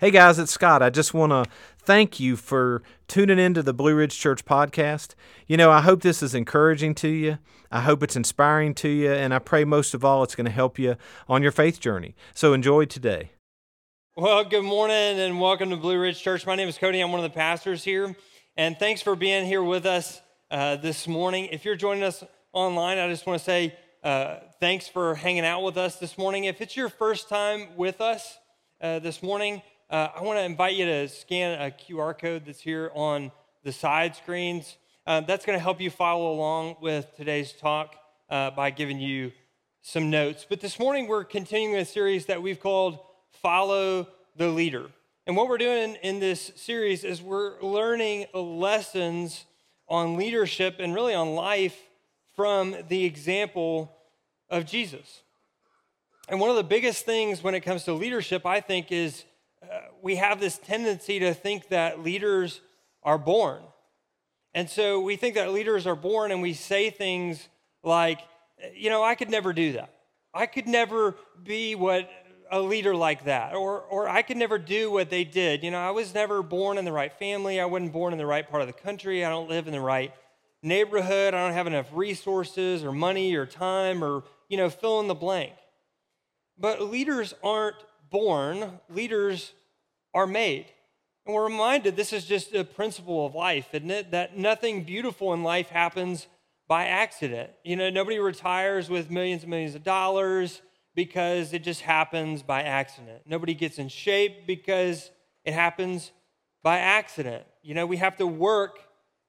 Hey guys, it's Scott. I just want to thank you for tuning into the Blue Ridge Church podcast. You know, I hope this is encouraging to you. I hope it's inspiring to you, and I pray most of all it's going to help you on your faith journey. So enjoy today. Well, good morning and welcome to Blue Ridge Church. My name is Cody. I'm one of the pastors here, and thanks for being here with us uh, this morning. If you're joining us online, I just want to say uh, thanks for hanging out with us this morning. If it's your first time with us uh, this morning, uh, I want to invite you to scan a QR code that's here on the side screens. Uh, that's going to help you follow along with today's talk uh, by giving you some notes. But this morning, we're continuing a series that we've called Follow the Leader. And what we're doing in this series is we're learning lessons on leadership and really on life from the example of Jesus. And one of the biggest things when it comes to leadership, I think, is Uh, we have this tendency to think that leaders are born. And so we think that leaders are born and we say things like, you know, I could never do that. I could never be what a leader like that, or, or I could never do what they did. You know, I was never born in the right family. I wasn't born in the right part of the country. I don't live in the right neighborhood. I don't have enough resources or money or time or, you know, fill in the blank. But leaders aren't born, leaders are made. And we're reminded this is just a principle of life, isn't it? That nothing beautiful in life happens by accident. You know, nobody retires with millions and millions of dollars because it just happens by accident. Nobody gets in shape because it happens by accident. You know, we have to work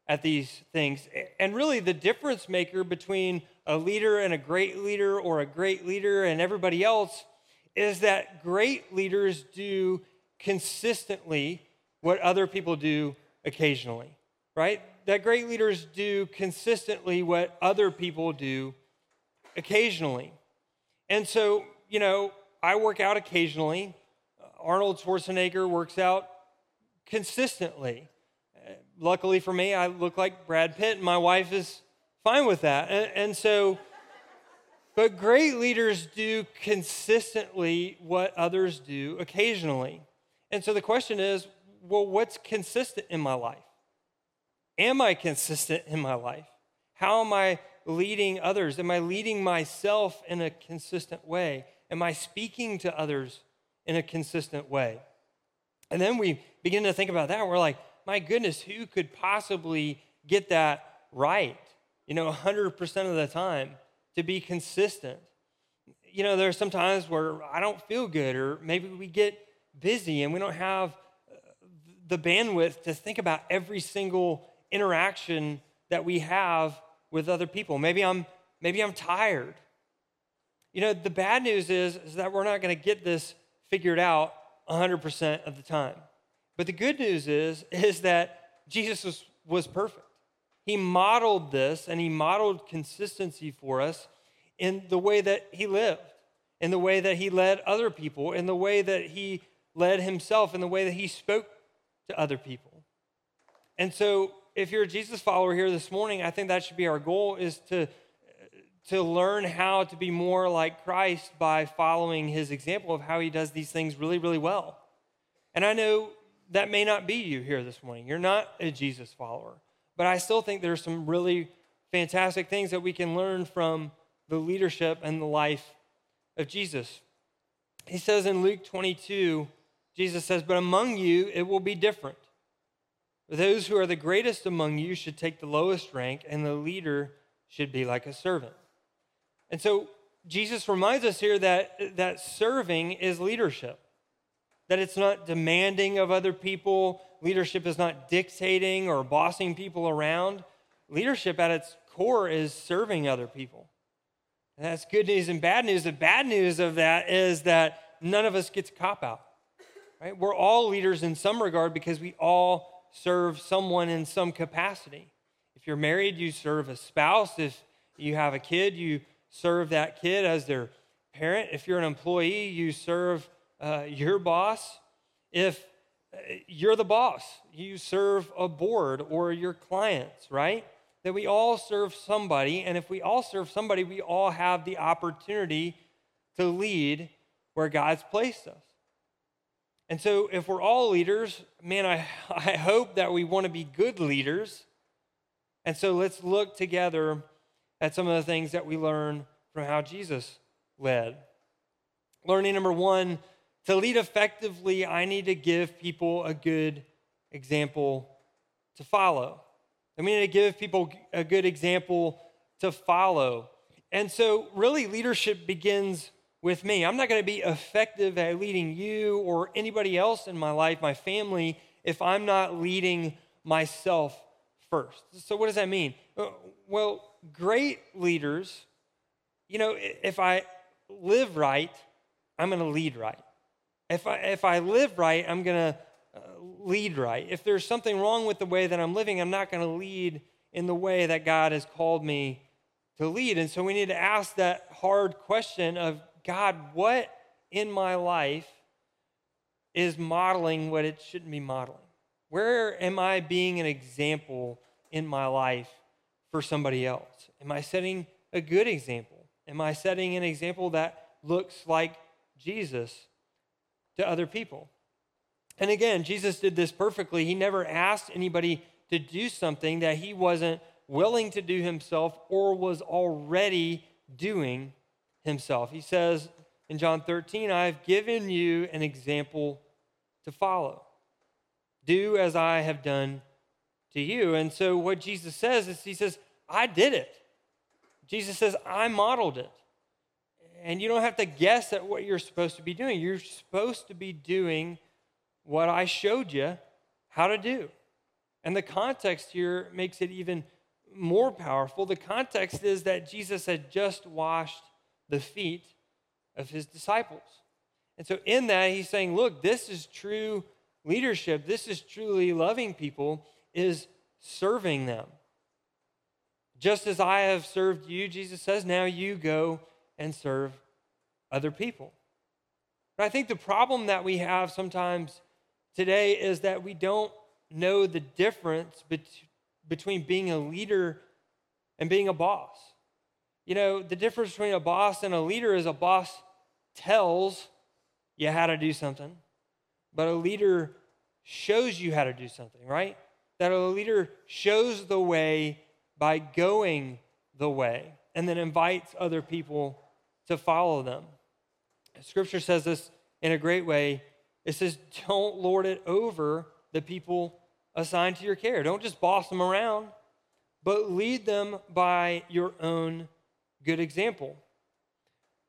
at these things. And really, the difference maker between a leader and a great leader or a great leader and everybody else is that great leaders do consistently what other people do occasionally, right? That great leaders do consistently what other people do occasionally. And so, you know, I work out occasionally. Arnold Schwarzenegger works out consistently. Luckily for me, I look like Brad Pitt, and my wife is fine with that. And, and so, but great leaders do consistently what others do occasionally. And so the question is well, what's consistent in my life? Am I consistent in my life? How am I leading others? Am I leading myself in a consistent way? Am I speaking to others in a consistent way? And then we begin to think about that. We're like, my goodness, who could possibly get that right? You know, 100% of the time to be consistent. You know, there are some times where I don't feel good, or maybe we get busy and we don't have uh, the bandwidth to think about every single interaction that we have with other people. Maybe I'm maybe I'm tired. You know, the bad news is, is that we're not going to get this figured out 100% of the time. But the good news is is that Jesus was, was perfect. He modeled this and he modeled consistency for us in the way that he lived, in the way that he led other people, in the way that he led himself in the way that he spoke to other people. And so, if you're a Jesus follower here this morning, I think that should be our goal is to to learn how to be more like Christ by following his example of how he does these things really really well. And I know that may not be you here this morning. You're not a Jesus follower. But I still think there's some really fantastic things that we can learn from the leadership and the life of Jesus. He says in Luke 22 Jesus says, But among you it will be different. Those who are the greatest among you should take the lowest rank, and the leader should be like a servant. And so Jesus reminds us here that, that serving is leadership, that it's not demanding of other people. Leadership is not dictating or bossing people around. Leadership at its core is serving other people. And that's good news and bad news. The bad news of that is that none of us gets a cop out. Right? We're all leaders in some regard because we all serve someone in some capacity. If you're married, you serve a spouse. If you have a kid, you serve that kid as their parent. If you're an employee, you serve uh, your boss. If uh, you're the boss, you serve a board or your clients, right? That we all serve somebody. And if we all serve somebody, we all have the opportunity to lead where God's placed us. And so, if we're all leaders, man, I, I hope that we want to be good leaders. And so, let's look together at some of the things that we learn from how Jesus led. Learning number one to lead effectively, I need to give people a good example to follow. I mean, to give people a good example to follow. And so, really, leadership begins with me. I'm not going to be effective at leading you or anybody else in my life, my family, if I'm not leading myself first. So, what does that mean? Uh, well, great leaders, you know, if I live right, I'm going to lead right. If I, if I live right, I'm going to uh, lead right. If there's something wrong with the way that I'm living, I'm not going to lead in the way that God has called me to lead. And so we need to ask that hard question of God, what in my life is modeling what it shouldn't be modeling? Where am I being an example in my life for somebody else? Am I setting a good example? Am I setting an example that looks like Jesus to other people? And again, Jesus did this perfectly. He never asked anybody to do something that he wasn't willing to do himself or was already doing himself. He says in John 13, I've given you an example to follow. Do as I have done to you. And so what Jesus says is, He says, I did it. Jesus says, I modeled it. And you don't have to guess at what you're supposed to be doing. You're supposed to be doing what I showed you how to do. And the context here makes it even more powerful. The context is that Jesus had just washed the feet of his disciples. And so, in that, he's saying, look, this is true leadership. This is truly loving people, is serving them. Just as I have served you, Jesus says, now you go and serve other people. But I think the problem that we have sometimes today is that we don't know the difference between being a leader and being a boss. You know, the difference between a boss and a leader is a boss tells you how to do something, but a leader shows you how to do something, right? That a leader shows the way by going the way and then invites other people to follow them. Scripture says this in a great way. It says, Don't lord it over the people assigned to your care. Don't just boss them around, but lead them by your own good example.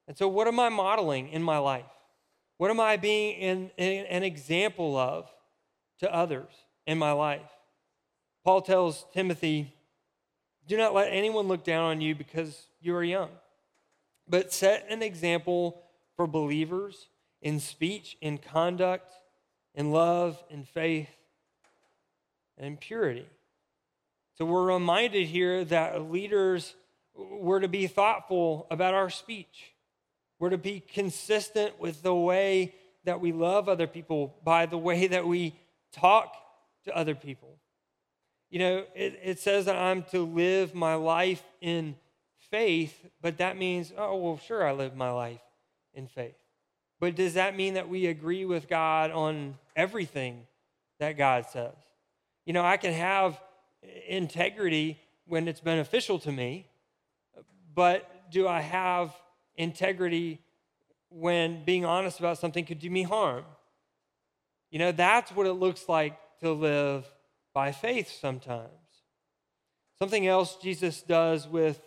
And so, what am I modeling in my life? What am I being in, in, an example of to others in my life? Paul tells Timothy, Do not let anyone look down on you because you are young, but set an example for believers in speech, in conduct, in love, in faith, and in purity. So we're reminded here that leaders we're to be thoughtful about our speech. We're to be consistent with the way that we love other people by the way that we talk to other people. You know, it, it says that I'm to live my life in faith, but that means, oh, well, sure, I live my life in faith. But does that mean that we agree with God on everything that God says? You know, I can have integrity when it's beneficial to me, but do I have integrity when being honest about something could do me harm? You know, that's what it looks like to live by faith sometimes. Something else Jesus does with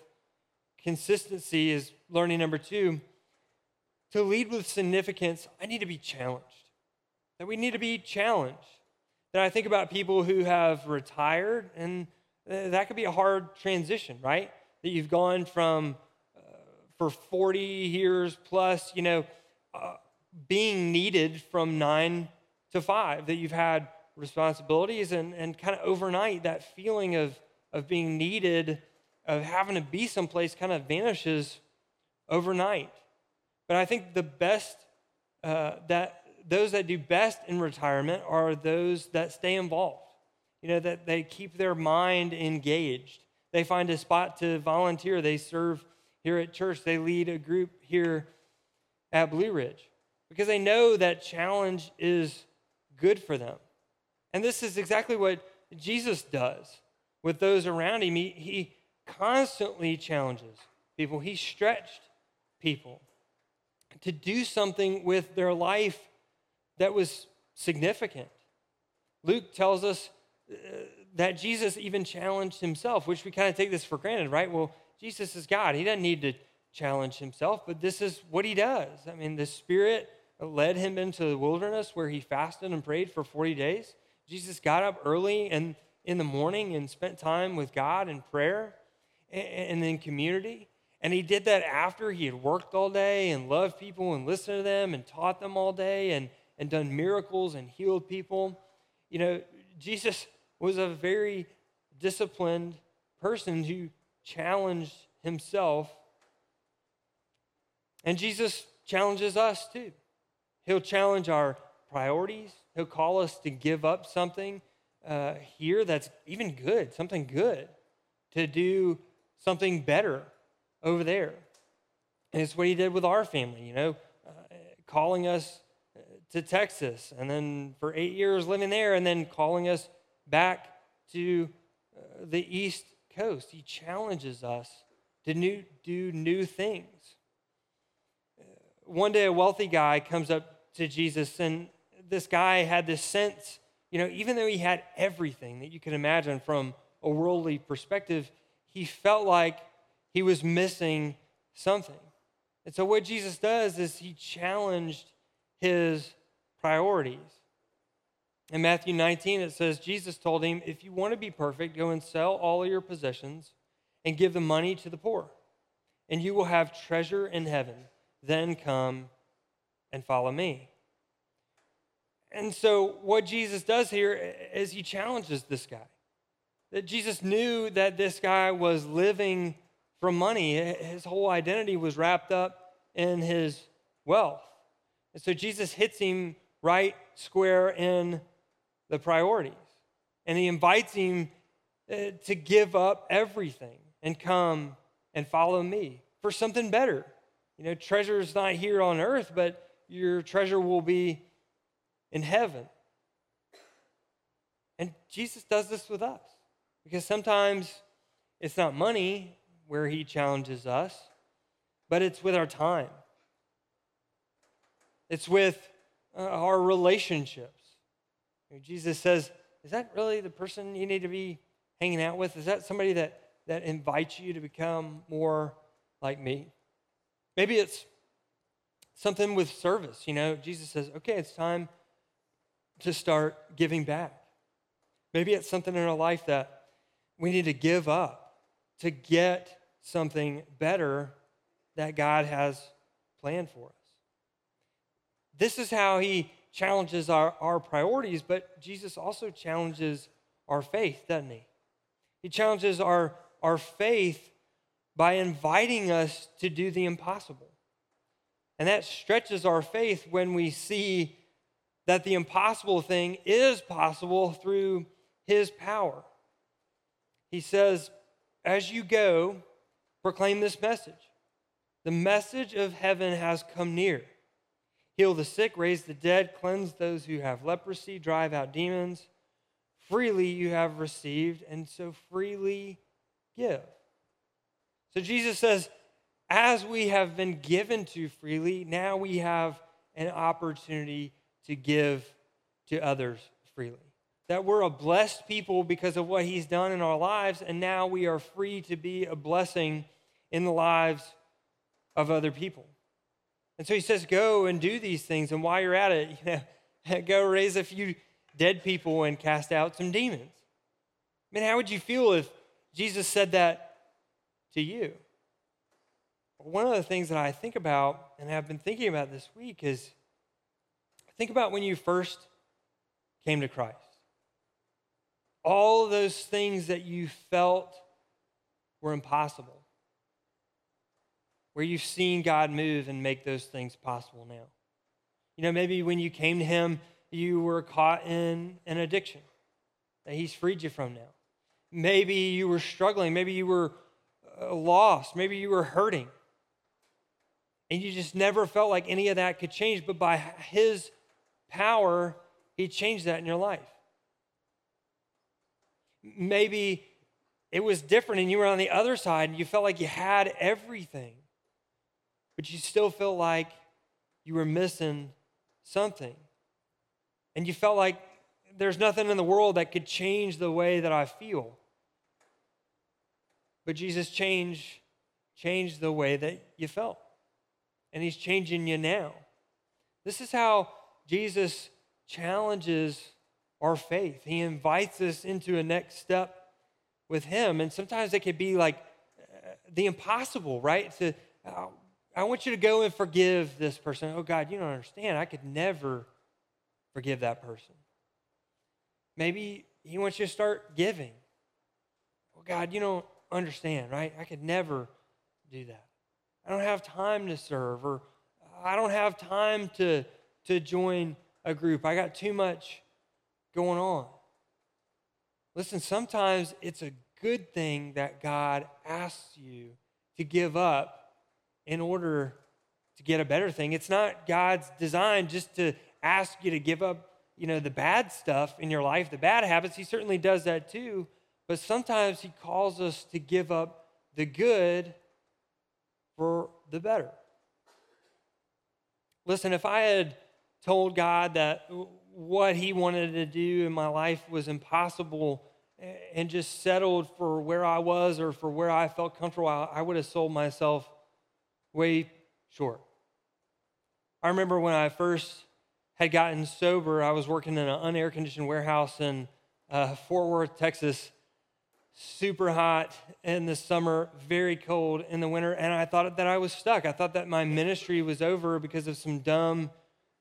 consistency is learning number two to lead with significance, I need to be challenged. That we need to be challenged. That I think about people who have retired, and uh, that could be a hard transition, right? that you've gone from uh, for 40 years plus, you know, uh, being needed from nine to five, that you've had responsibilities and, and kind of overnight that feeling of, of being needed, of having to be someplace kind of vanishes overnight. But I think the best uh, that those that do best in retirement are those that stay involved. You know, that they keep their mind engaged they find a spot to volunteer. They serve here at church. They lead a group here at Blue Ridge because they know that challenge is good for them. And this is exactly what Jesus does with those around him. He, he constantly challenges people, he stretched people to do something with their life that was significant. Luke tells us uh, that Jesus even challenged himself, which we kind of take this for granted, right? Well, Jesus is God. He doesn't need to challenge himself, but this is what he does. I mean, the Spirit led him into the wilderness where he fasted and prayed for 40 days. Jesus got up early and in the morning and spent time with God in prayer and in community. And he did that after he had worked all day and loved people and listened to them and taught them all day and, and done miracles and healed people. You know, Jesus was a very disciplined person who challenged himself. And Jesus challenges us too. He'll challenge our priorities, he'll call us to give up something uh, here that's even good, something good, to do something better over there. And it's what he did with our family, you know, uh, calling us uh, to Texas and then for eight years living there and then calling us back to uh, the East Coast. He challenges us to new, do new things. Uh, one day, a wealthy guy comes up to Jesus, and this guy had this sense, you know, even though he had everything that you could imagine from a worldly perspective, he felt like he was missing something. And so, what Jesus does is he challenged his priorities. In Matthew 19, it says, Jesus told him, If you want to be perfect, go and sell all of your possessions and give the money to the poor, and you will have treasure in heaven. Then come and follow me. And so, what Jesus does here is he challenges this guy. That Jesus knew that this guy was living from money, his whole identity was wrapped up in his wealth. And so, Jesus hits him right square in the priorities. And he invites him uh, to give up everything and come and follow me for something better. You know, treasure is not here on earth, but your treasure will be in heaven. And Jesus does this with us because sometimes it's not money where he challenges us, but it's with our time, it's with uh, our relationships. Jesus says, Is that really the person you need to be hanging out with? Is that somebody that, that invites you to become more like me? Maybe it's something with service. You know, Jesus says, okay, it's time to start giving back. Maybe it's something in our life that we need to give up to get something better that God has planned for us. This is how he challenges our, our priorities, but Jesus also challenges our faith, doesn't he? He challenges our, our faith by inviting us to do the impossible. And that stretches our faith when we see that the impossible thing is possible through his power. He says, As you go, proclaim this message. The message of heaven has come near. Heal the sick, raise the dead, cleanse those who have leprosy, drive out demons. Freely you have received, and so freely give. So Jesus says, as we have been given to freely, now we have an opportunity to give to others freely. That we're a blessed people because of what he's done in our lives, and now we are free to be a blessing in the lives of other people. And so he says, Go and do these things, and while you're at it, you know, go raise a few dead people and cast out some demons. I mean, how would you feel if Jesus said that to you? one of the things that I think about and have been thinking about this week is think about when you first came to Christ. All those things that you felt were impossible, where you've seen God move and make those things possible now. You know, maybe when you came to Him, you were caught in an addiction that He's freed you from now. Maybe you were struggling. Maybe you were uh, lost. Maybe you were hurting. And you just never felt like any of that could change. But by his power, He changed that in your life. Maybe it was different and you were on the other side and you felt like you had everything, but you still felt like you were missing something. And you felt like there's nothing in the world that could change the way that I feel. But Jesus changed, changed the way that you felt. And he's changing you now. This is how Jesus challenges our faith. He invites us into a next step with him. And sometimes it could be like uh, the impossible, right? To, uh, I want you to go and forgive this person. Oh, God, you don't understand. I could never forgive that person. Maybe he wants you to start giving. Well, God, you don't understand, right? I could never do that. I don't have time to serve, or I don't have time to, to join a group. I got too much going on. Listen, sometimes it's a good thing that God asks you to give up in order to get a better thing. It's not God's design just to ask you to give up you know, the bad stuff in your life, the bad habits. He certainly does that too. But sometimes he calls us to give up the good for the better. Listen, if I had told God that what he wanted to do in my life was impossible and just settled for where I was or for where I felt comfortable, I would have sold myself way short. I remember when I first had gotten sober, I was working in an unair conditioned warehouse in uh, Fort Worth, Texas. Super hot in the summer, very cold in the winter, and I thought that I was stuck. I thought that my ministry was over because of some dumb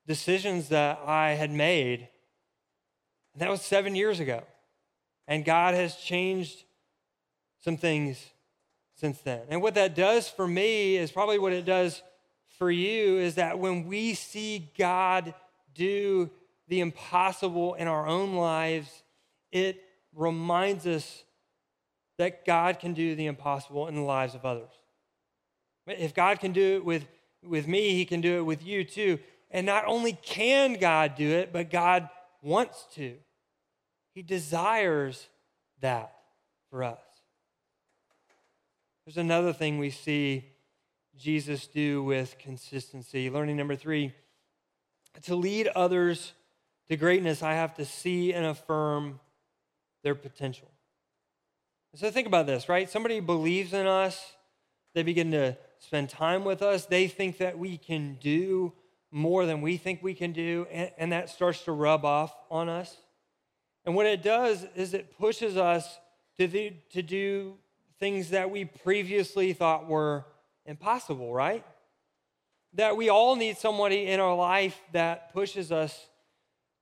decisions that I had made. That was seven years ago. And God has changed some things since then. And what that does for me is probably what it does for you is that when we see God do the impossible in our own lives, it reminds us that God can do the impossible in the lives of others. If God can do it with, with me, He can do it with you too. And not only can God do it, but God wants to. He desires that for us. There's another thing we see Jesus do with consistency. Learning number three to lead others to greatness, I have to see and affirm their potential. So think about this, right? Somebody believes in us, they begin to spend time with us, they think that we can do more than we think we can do, and, and that starts to rub off on us. And what it does is it pushes us to, to do things that we previously thought were impossible, right? that we all need somebody in our life that pushes us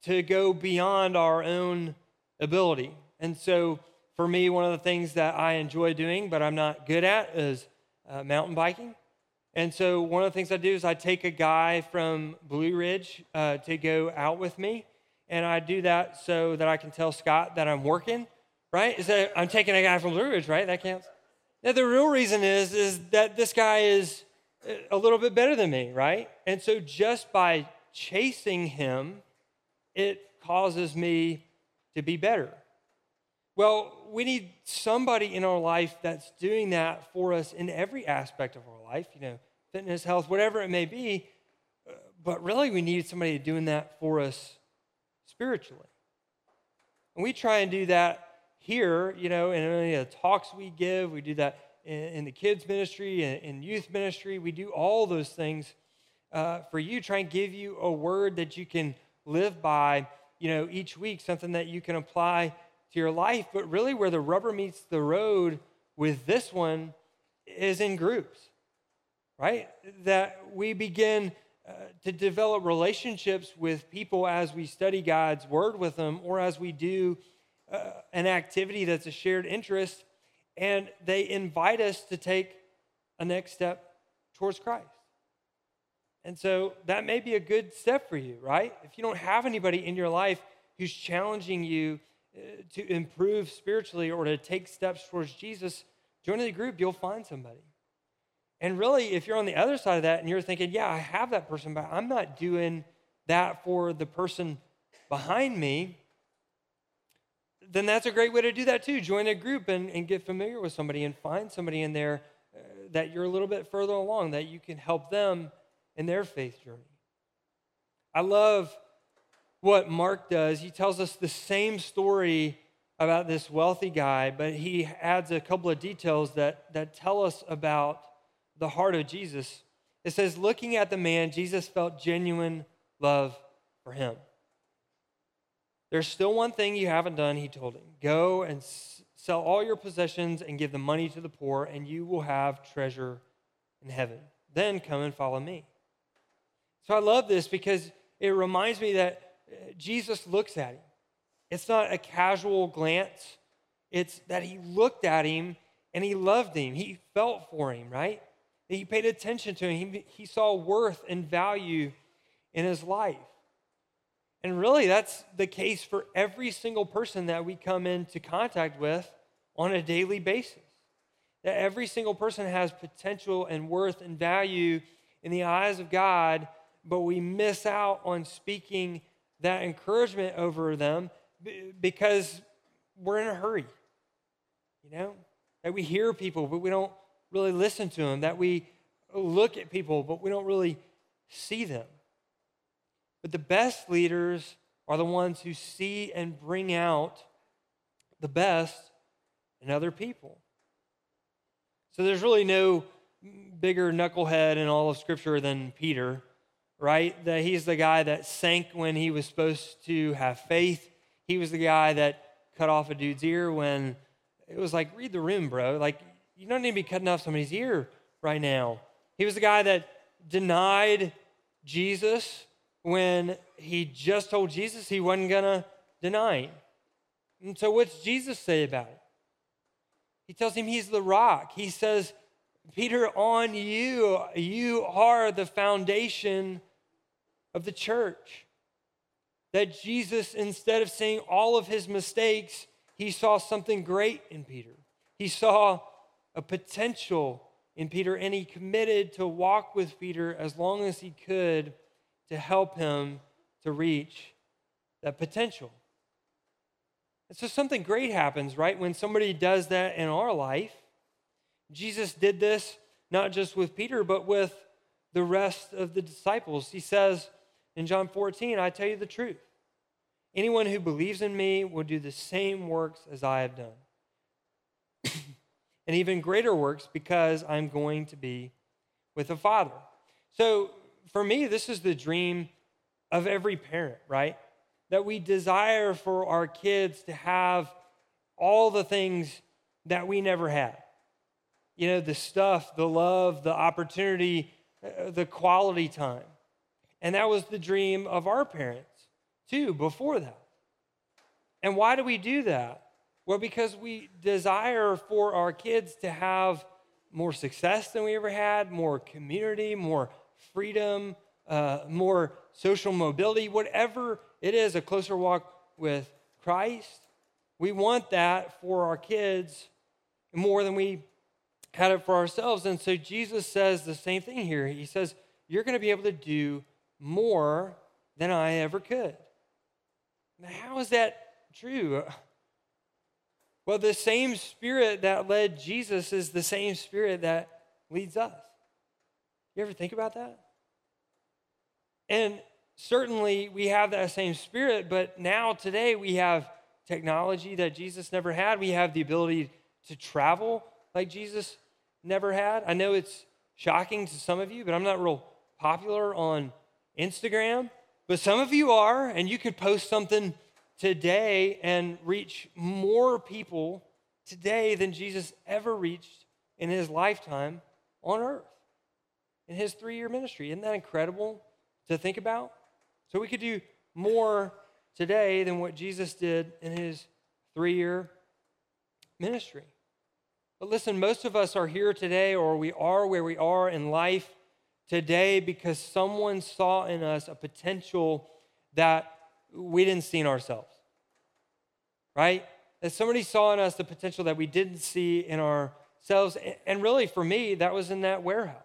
to go beyond our own ability. And so, for me, one of the things that I enjoy doing, but I'm not good at, is uh, mountain biking. And so, one of the things I do is I take a guy from Blue Ridge uh, to go out with me. And I do that so that I can tell Scott that I'm working, right? That I'm taking a guy from Blue Ridge, right? That counts. Now, the real reason is, is that this guy is a little bit better than me, right? And so just by chasing him, it causes me to be better. Well, we need somebody in our life that's doing that for us in every aspect of our life, you know, fitness, health, whatever it may be. But really, we need somebody doing that for us spiritually. And we try and do that here, you know, in any of the talks we give. We do that in, in the kids' ministry, in, in, youth ministry. We do all those things uh, for you, try and give you a word that you can live by, you know, each week, something that you can apply to your life. But really, where the rubber meets the road with this one is in groups, right? That we begin uh, to develop relationships with people as we study God's word with them, or as we do uh, an activity that's a shared interest and they invite us to take a next step towards Christ. And so that may be a good step for you, right? If you don't have anybody in your life who's challenging you to improve spiritually or to take steps towards Jesus, join the group, you'll find somebody. And really, if you're on the other side of that and you're thinking, yeah, I have that person, but I'm not doing that for the person behind me, then that's a great way to do that too. Join a group and, and get familiar with somebody and find somebody in there uh, that you're a little bit further along, that you can help them in their faith journey. I love what Mark does. He tells us the same story about this wealthy guy, but he adds a couple of details that, that tell us about the heart of Jesus. It says, looking at the man, Jesus felt genuine love for him. There's still one thing you haven't done, he told him. Go and sell all your possessions and give the money to the poor, and you will have treasure in heaven. Then come and follow me. So I love this because it reminds me that Jesus looks at him. It's not a casual glance, it's that he looked at him and he loved him. He felt for him, right? He paid attention to him. He, he saw worth and value in his life. And really, that's the case for every single person that we come into contact with on a daily basis. That every single person has potential and worth and value in the eyes of God, but we miss out on speaking that encouragement over them because we're in a hurry. You know, that we hear people, but we don't really listen to them, that we look at people, but we don't really see them. But the best leaders are the ones who see and bring out the best in other people. So there's really no bigger knucklehead in all of Scripture than Peter, right? That he's the guy that sank when he was supposed to have faith. He was the guy that cut off a dude's ear when it was like, read the room, bro. Like, you don't need to be cutting off somebody's ear right now. He was the guy that denied Jesus when he just told Jesus he wasn't going to deny him. And so, what's Jesus say about it? He tells him he's the rock. He says, Peter, on you, you are the foundation of the church. That Jesus, instead of seeing all of his mistakes, he saw something great in Peter. He saw a potential in Peter, and he committed to walk with Peter as long as he could to help him to reach that potential. And so something great happens, right? When somebody does that in our life. Jesus did this not just with Peter, but with the rest of the disciples. He says in John 14, I tell you the truth. Anyone who believes in me will do the same works as I have done. and even greater works because I'm going to be with the Father. So for me, this is the dream of every parent, right? That we desire for our kids to have all the things that we never had. You know, the stuff, the love, the opportunity, uh, the quality time. And that was the dream of our parents too before that. And why do we do that? Well, because we desire for our kids to have more success than we ever had, more community, more freedom, uh, more social mobility, whatever it is, a closer walk with Christ. We want that for our kids more than we had it for ourselves. And so Jesus says the same thing here. He says, You're going to be able to do more than I ever could. Now, how is that true? Well, the same spirit that led Jesus is the same spirit that leads us. You ever think about that? And certainly we have that same spirit, but now today we have technology that Jesus never had. We have the ability to travel like Jesus never had. I know it's shocking to some of you, but I'm not real popular on Instagram. But some of you are, and you could post something today and reach more people today than Jesus ever reached in his lifetime on earth, in his three year ministry. Isn't that incredible to think about? So we could do more today than what Jesus did in his three year ministry. But listen, most of us are here today, or we are where we are in life today because someone saw in us a potential that we didn't see in ourselves. Right? That somebody saw in us the potential that we didn't see in ourselves. And really, for me, that was in that warehouse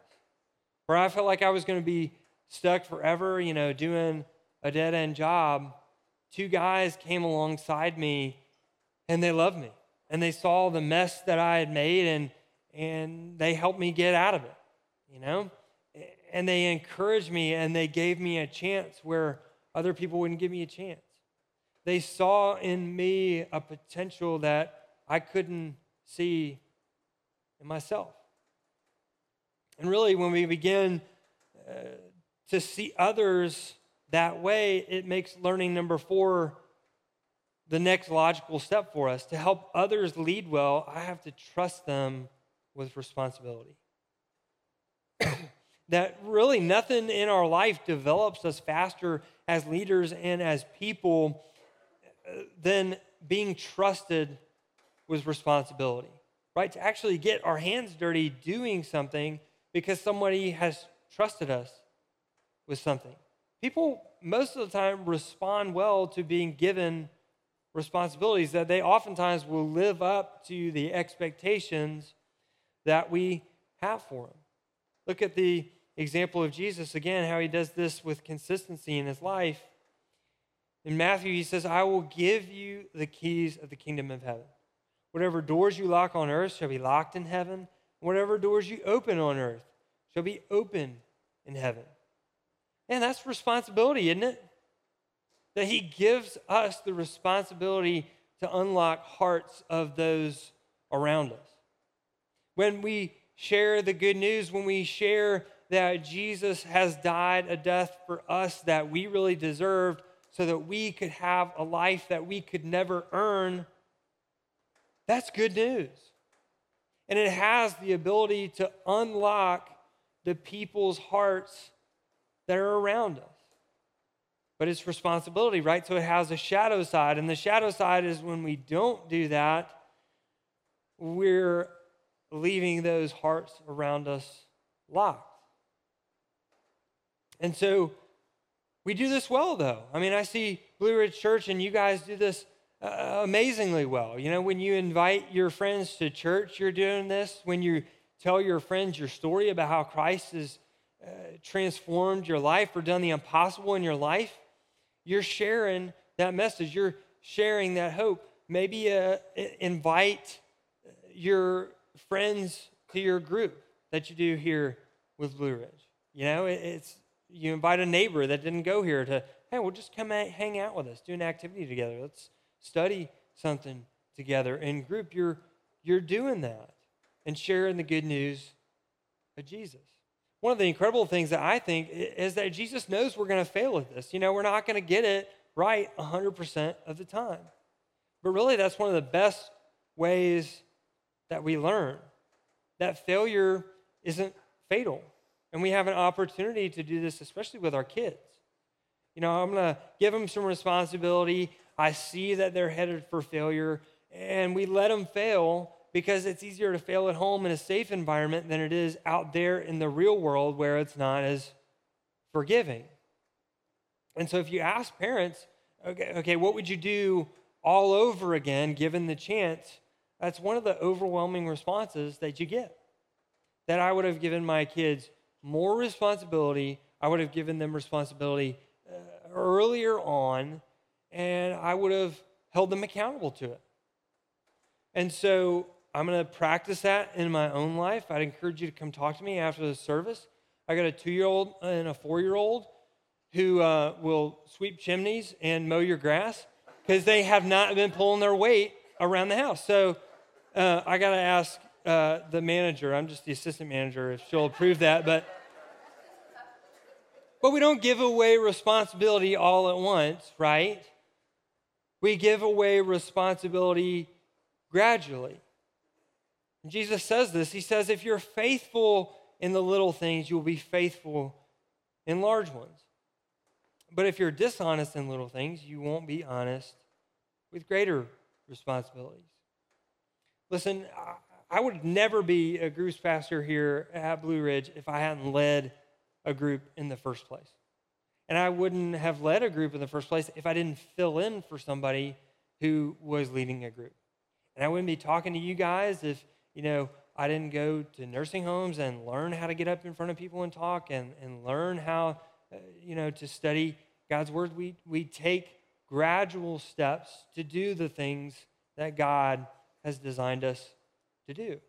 where I felt like I was going to be stuck forever, you know, doing a dead end job. two guys came alongside me and they loved me and they saw the mess that I had made and and they helped me get out of it, you know? And they encouraged me and they gave me a chance where other people wouldn't give me a chance. They saw in me a potential that I couldn't see in myself. And really, when we begin uh, to see others that way, it makes learning number four the next logical step for us. To help others lead well, I have to trust them with responsibility. That really nothing in our life develops us faster as leaders and as people uh, than being trusted with responsibility, right? To actually get our hands dirty doing something because somebody has trusted us with something. People most of the time respond well to being given responsibilities that they oftentimes will live up to the expectations that we have for them. Look at the example of Jesus again, how he does this with consistency in his life. In Matthew, he says, I will give you the keys of the kingdom of heaven. Whatever doors you lock on earth shall be locked in heaven. Whatever doors you open on earth shall be open in heaven. And that's responsibility, isn't it? That he gives us the responsibility to unlock hearts of those around us. When we share the good news, when we share that Jesus has died a death for us that we really deserved so that we could have a life that we could never earn, that's good news. And it has the ability to unlock the people's hearts that are around us. But it's responsibility, right? So it has a shadow side. And the shadow side is when we don't do that, we're leaving those hearts around us locked. And so we do this well, though. I mean, I see Blue Ridge Church, and you guys do this uh, amazingly well. You know, when you invite your friends to church, you're doing this. When you tell your friends your story about how Christ has uh, transformed your life or done the impossible in your life, you're sharing that message. You're sharing that hope. Maybe uh, invite your friends to your group that you do here with Blue Ridge. You know, it's you invite a neighbor that didn't go here to, hey, we'll just come hang out with us, do an activity together. Let's study something together in group. You're you're doing that and sharing the good news of Jesus. One of the incredible things that I think is that Jesus knows we're going to fail at this. You know, we're not going to get it right 100% of the time. But really, that's one of the best ways that we learn that failure isn't fatal. And we have an opportunity to do this, especially with our kids. You know, I'm going to give them some responsibility. I see that they're headed for failure, and we let them fail because it's easier to fail at home in a safe environment than it is out there in the real world where it's not as forgiving. And so if you ask parents, okay, okay, what would you do all over again given the chance? That's one of the overwhelming responses that you get. That I would have given my kids more responsibility. I would have given them responsibility uh, earlier on, and I would have held them accountable to it. And so I'm going to practice that in my own life. I'd encourage you to come talk to me after the service. I got a two year old and a four year old who uh, will sweep chimneys and mow your grass because they have not been pulling their weight around the house. So uh, I got to ask uh, the manager, I'm just the assistant manager, if she'll approve that. But, but we don't give away responsibility all at once, right? We give away responsibility gradually. And Jesus says this. He says, if you're faithful in the little things, you'll be faithful in large ones. But if you're dishonest in little things, you won't be honest with greater responsibilities. Listen, I would never be a group pastor here at Blue Ridge if I hadn't led a group in the first place. And I wouldn't have led a group in the first place if I didn't fill in for somebody who was leading a group. And I wouldn't be talking to you guys if, you know, I didn't go to nursing homes and learn how to get up in front of people and talk and, and learn how, uh, you know, to study God's word. We, we take gradual steps to do the things that God has designed us to do.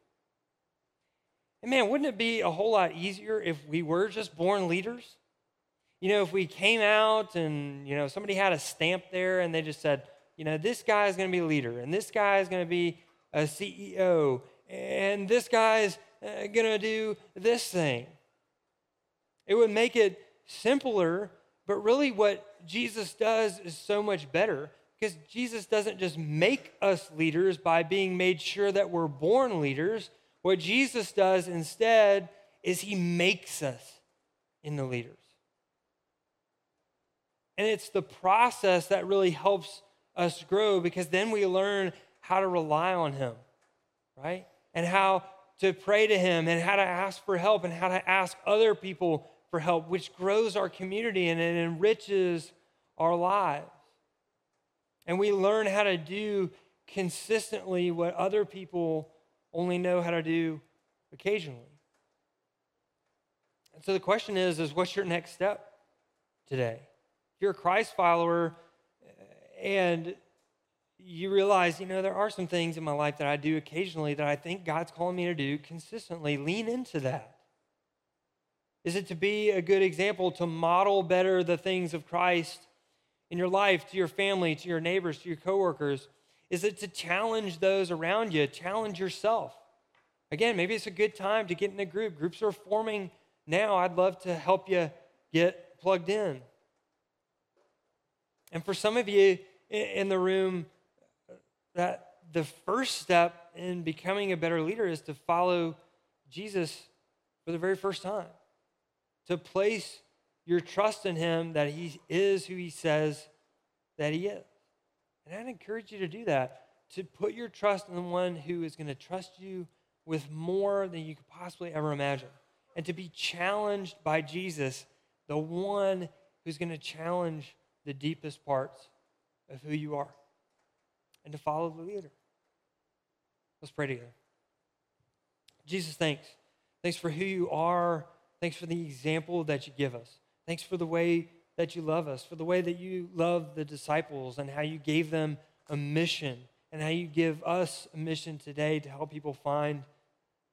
And man, wouldn't it be a whole lot easier if we were just born leaders? You know, if we came out and, you know, somebody had a stamp there and they just said, you know, this guy is going to be a leader and this guy is going to be a CEO and this guy's uh, going to do this thing. It would make it simpler, but really what Jesus does is so much better because Jesus doesn't just make us leaders by being made sure that we're born leaders. What Jesus does instead is he makes us into leaders. And it's the process that really helps us grow because then we learn how to rely on him, right? And how to pray to him and how to ask for help and how to ask other people for help, which grows our community and it enriches our lives. And we learn how to do consistently what other people only know how to do occasionally. And so the question is, is what's your next step today? If you're a Christ follower eh, and you realize, you know, there are some things in my life that I do occasionally that I think God's calling me to do consistently, lean into that. Is it to be a good example, to model better the things of Christ in your life, to your family, to your neighbors, to your coworkers? Is it to challenge those around you, challenge yourself? Again, maybe it's a good time to get in a group. Groups are forming now. I'd love to help you get plugged in. And for some of you in the room, that the first step in becoming a better leader is to follow Jesus for the very first time, to place your trust in him that he is who he says that he is. And I'd encourage you to do that, to put your trust in the one who is going to trust you with more than you could possibly ever imagine, and to be challenged by Jesus, the one who's going to challenge the deepest parts of who you are and to follow the leader. Let's pray together. Jesus, thanks. Thanks for who you are. Thanks for the example that you give us. Thanks for the way that you love us, for the way that you love the disciples and how you gave them a mission and how you give us a mission today to help people find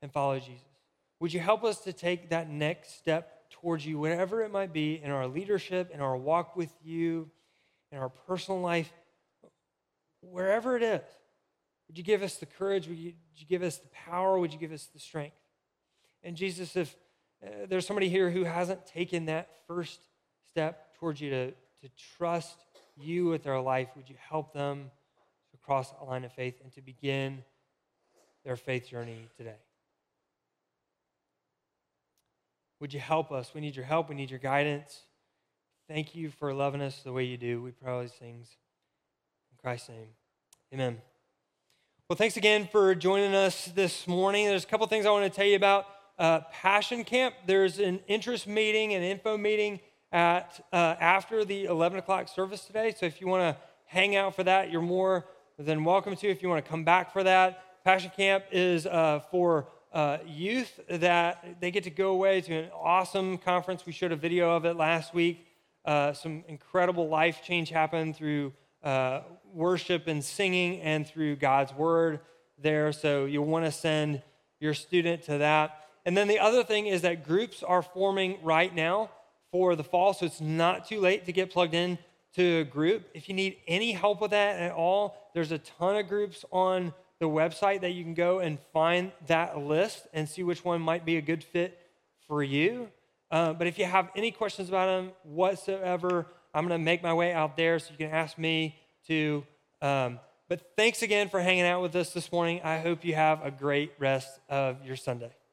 and follow Jesus. Would you help us to take that next step towards you, whatever it might be, in our leadership, in our walk with you, in our personal life, wherever it is? Would you give us the courage? Would you, would you give us the power? Would you give us the strength? And Jesus, if uh, there's somebody here who hasn't taken that first step towards you to, to trust you with their life, would you help them to cross a line of faith and to begin their faith journey today? Would you help us? We need your help. We need your guidance. Thank you for loving us the way you do. We pray all these things in Christ's name. Amen. Well, thanks again for joining us this morning. There's a couple things I want to tell you about uh, Passion Camp. There's an interest meeting, an info meeting at uh, after the 11 o'clock service today. So if you want to hang out for that, you're more than welcome to. If you want to come back for that, Passion Camp is uh, for uh, youth that they get to go away to an awesome conference. We showed a video of it last week. Uh, some incredible life change happened through uh, worship and singing and through God's word there. So you'll want to send your student to that. And then the other thing is that groups are forming right now for the fall. So it's not too late to get plugged in to a group. If you need any help with that at all, there's a ton of groups on the website that you can go and find that list and see which one might be a good fit for you. Uh, but if you have any questions about them whatsoever, I'm going to make my way out there so you can ask me to. Um, but thanks again for hanging out with us this morning. I hope you have a great rest of your Sunday.